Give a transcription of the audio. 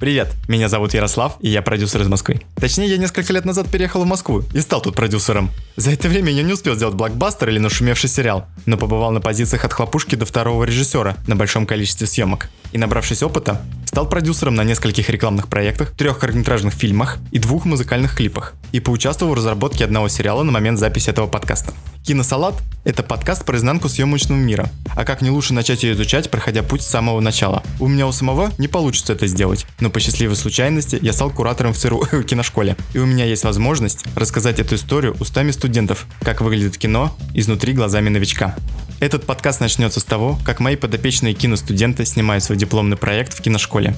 Привет, меня зовут Ярослав, и я продюсер из Москвы. Точнее, я несколько лет назад переехал в Москву и стал тут продюсером. За это время я не успел сделать блокбастер или нашумевший сериал, но побывал на позициях от хлопушки до второго режиссера на большом количестве съемок. И набравшись опыта, стал продюсером на нескольких рекламных проектах, трех короткометражных фильмах и двух музыкальных клипах. И поучаствовал в разработке одного сериала на момент записи этого подкаста. Киносалат – это подкаст про изнанку съемочного мира. А как не лучше начать ее изучать, проходя путь с самого начала. У меня у самого не получится это сделать, но по счастливой случайности я стал куратором в ЦРУ киношколе. И у меня есть возможность рассказать эту историю устами студентов, как выглядит кино изнутри глазами новичка. Этот подкаст начнется с того, как мои подопечные киностуденты снимают свой дипломный проект в киношколе.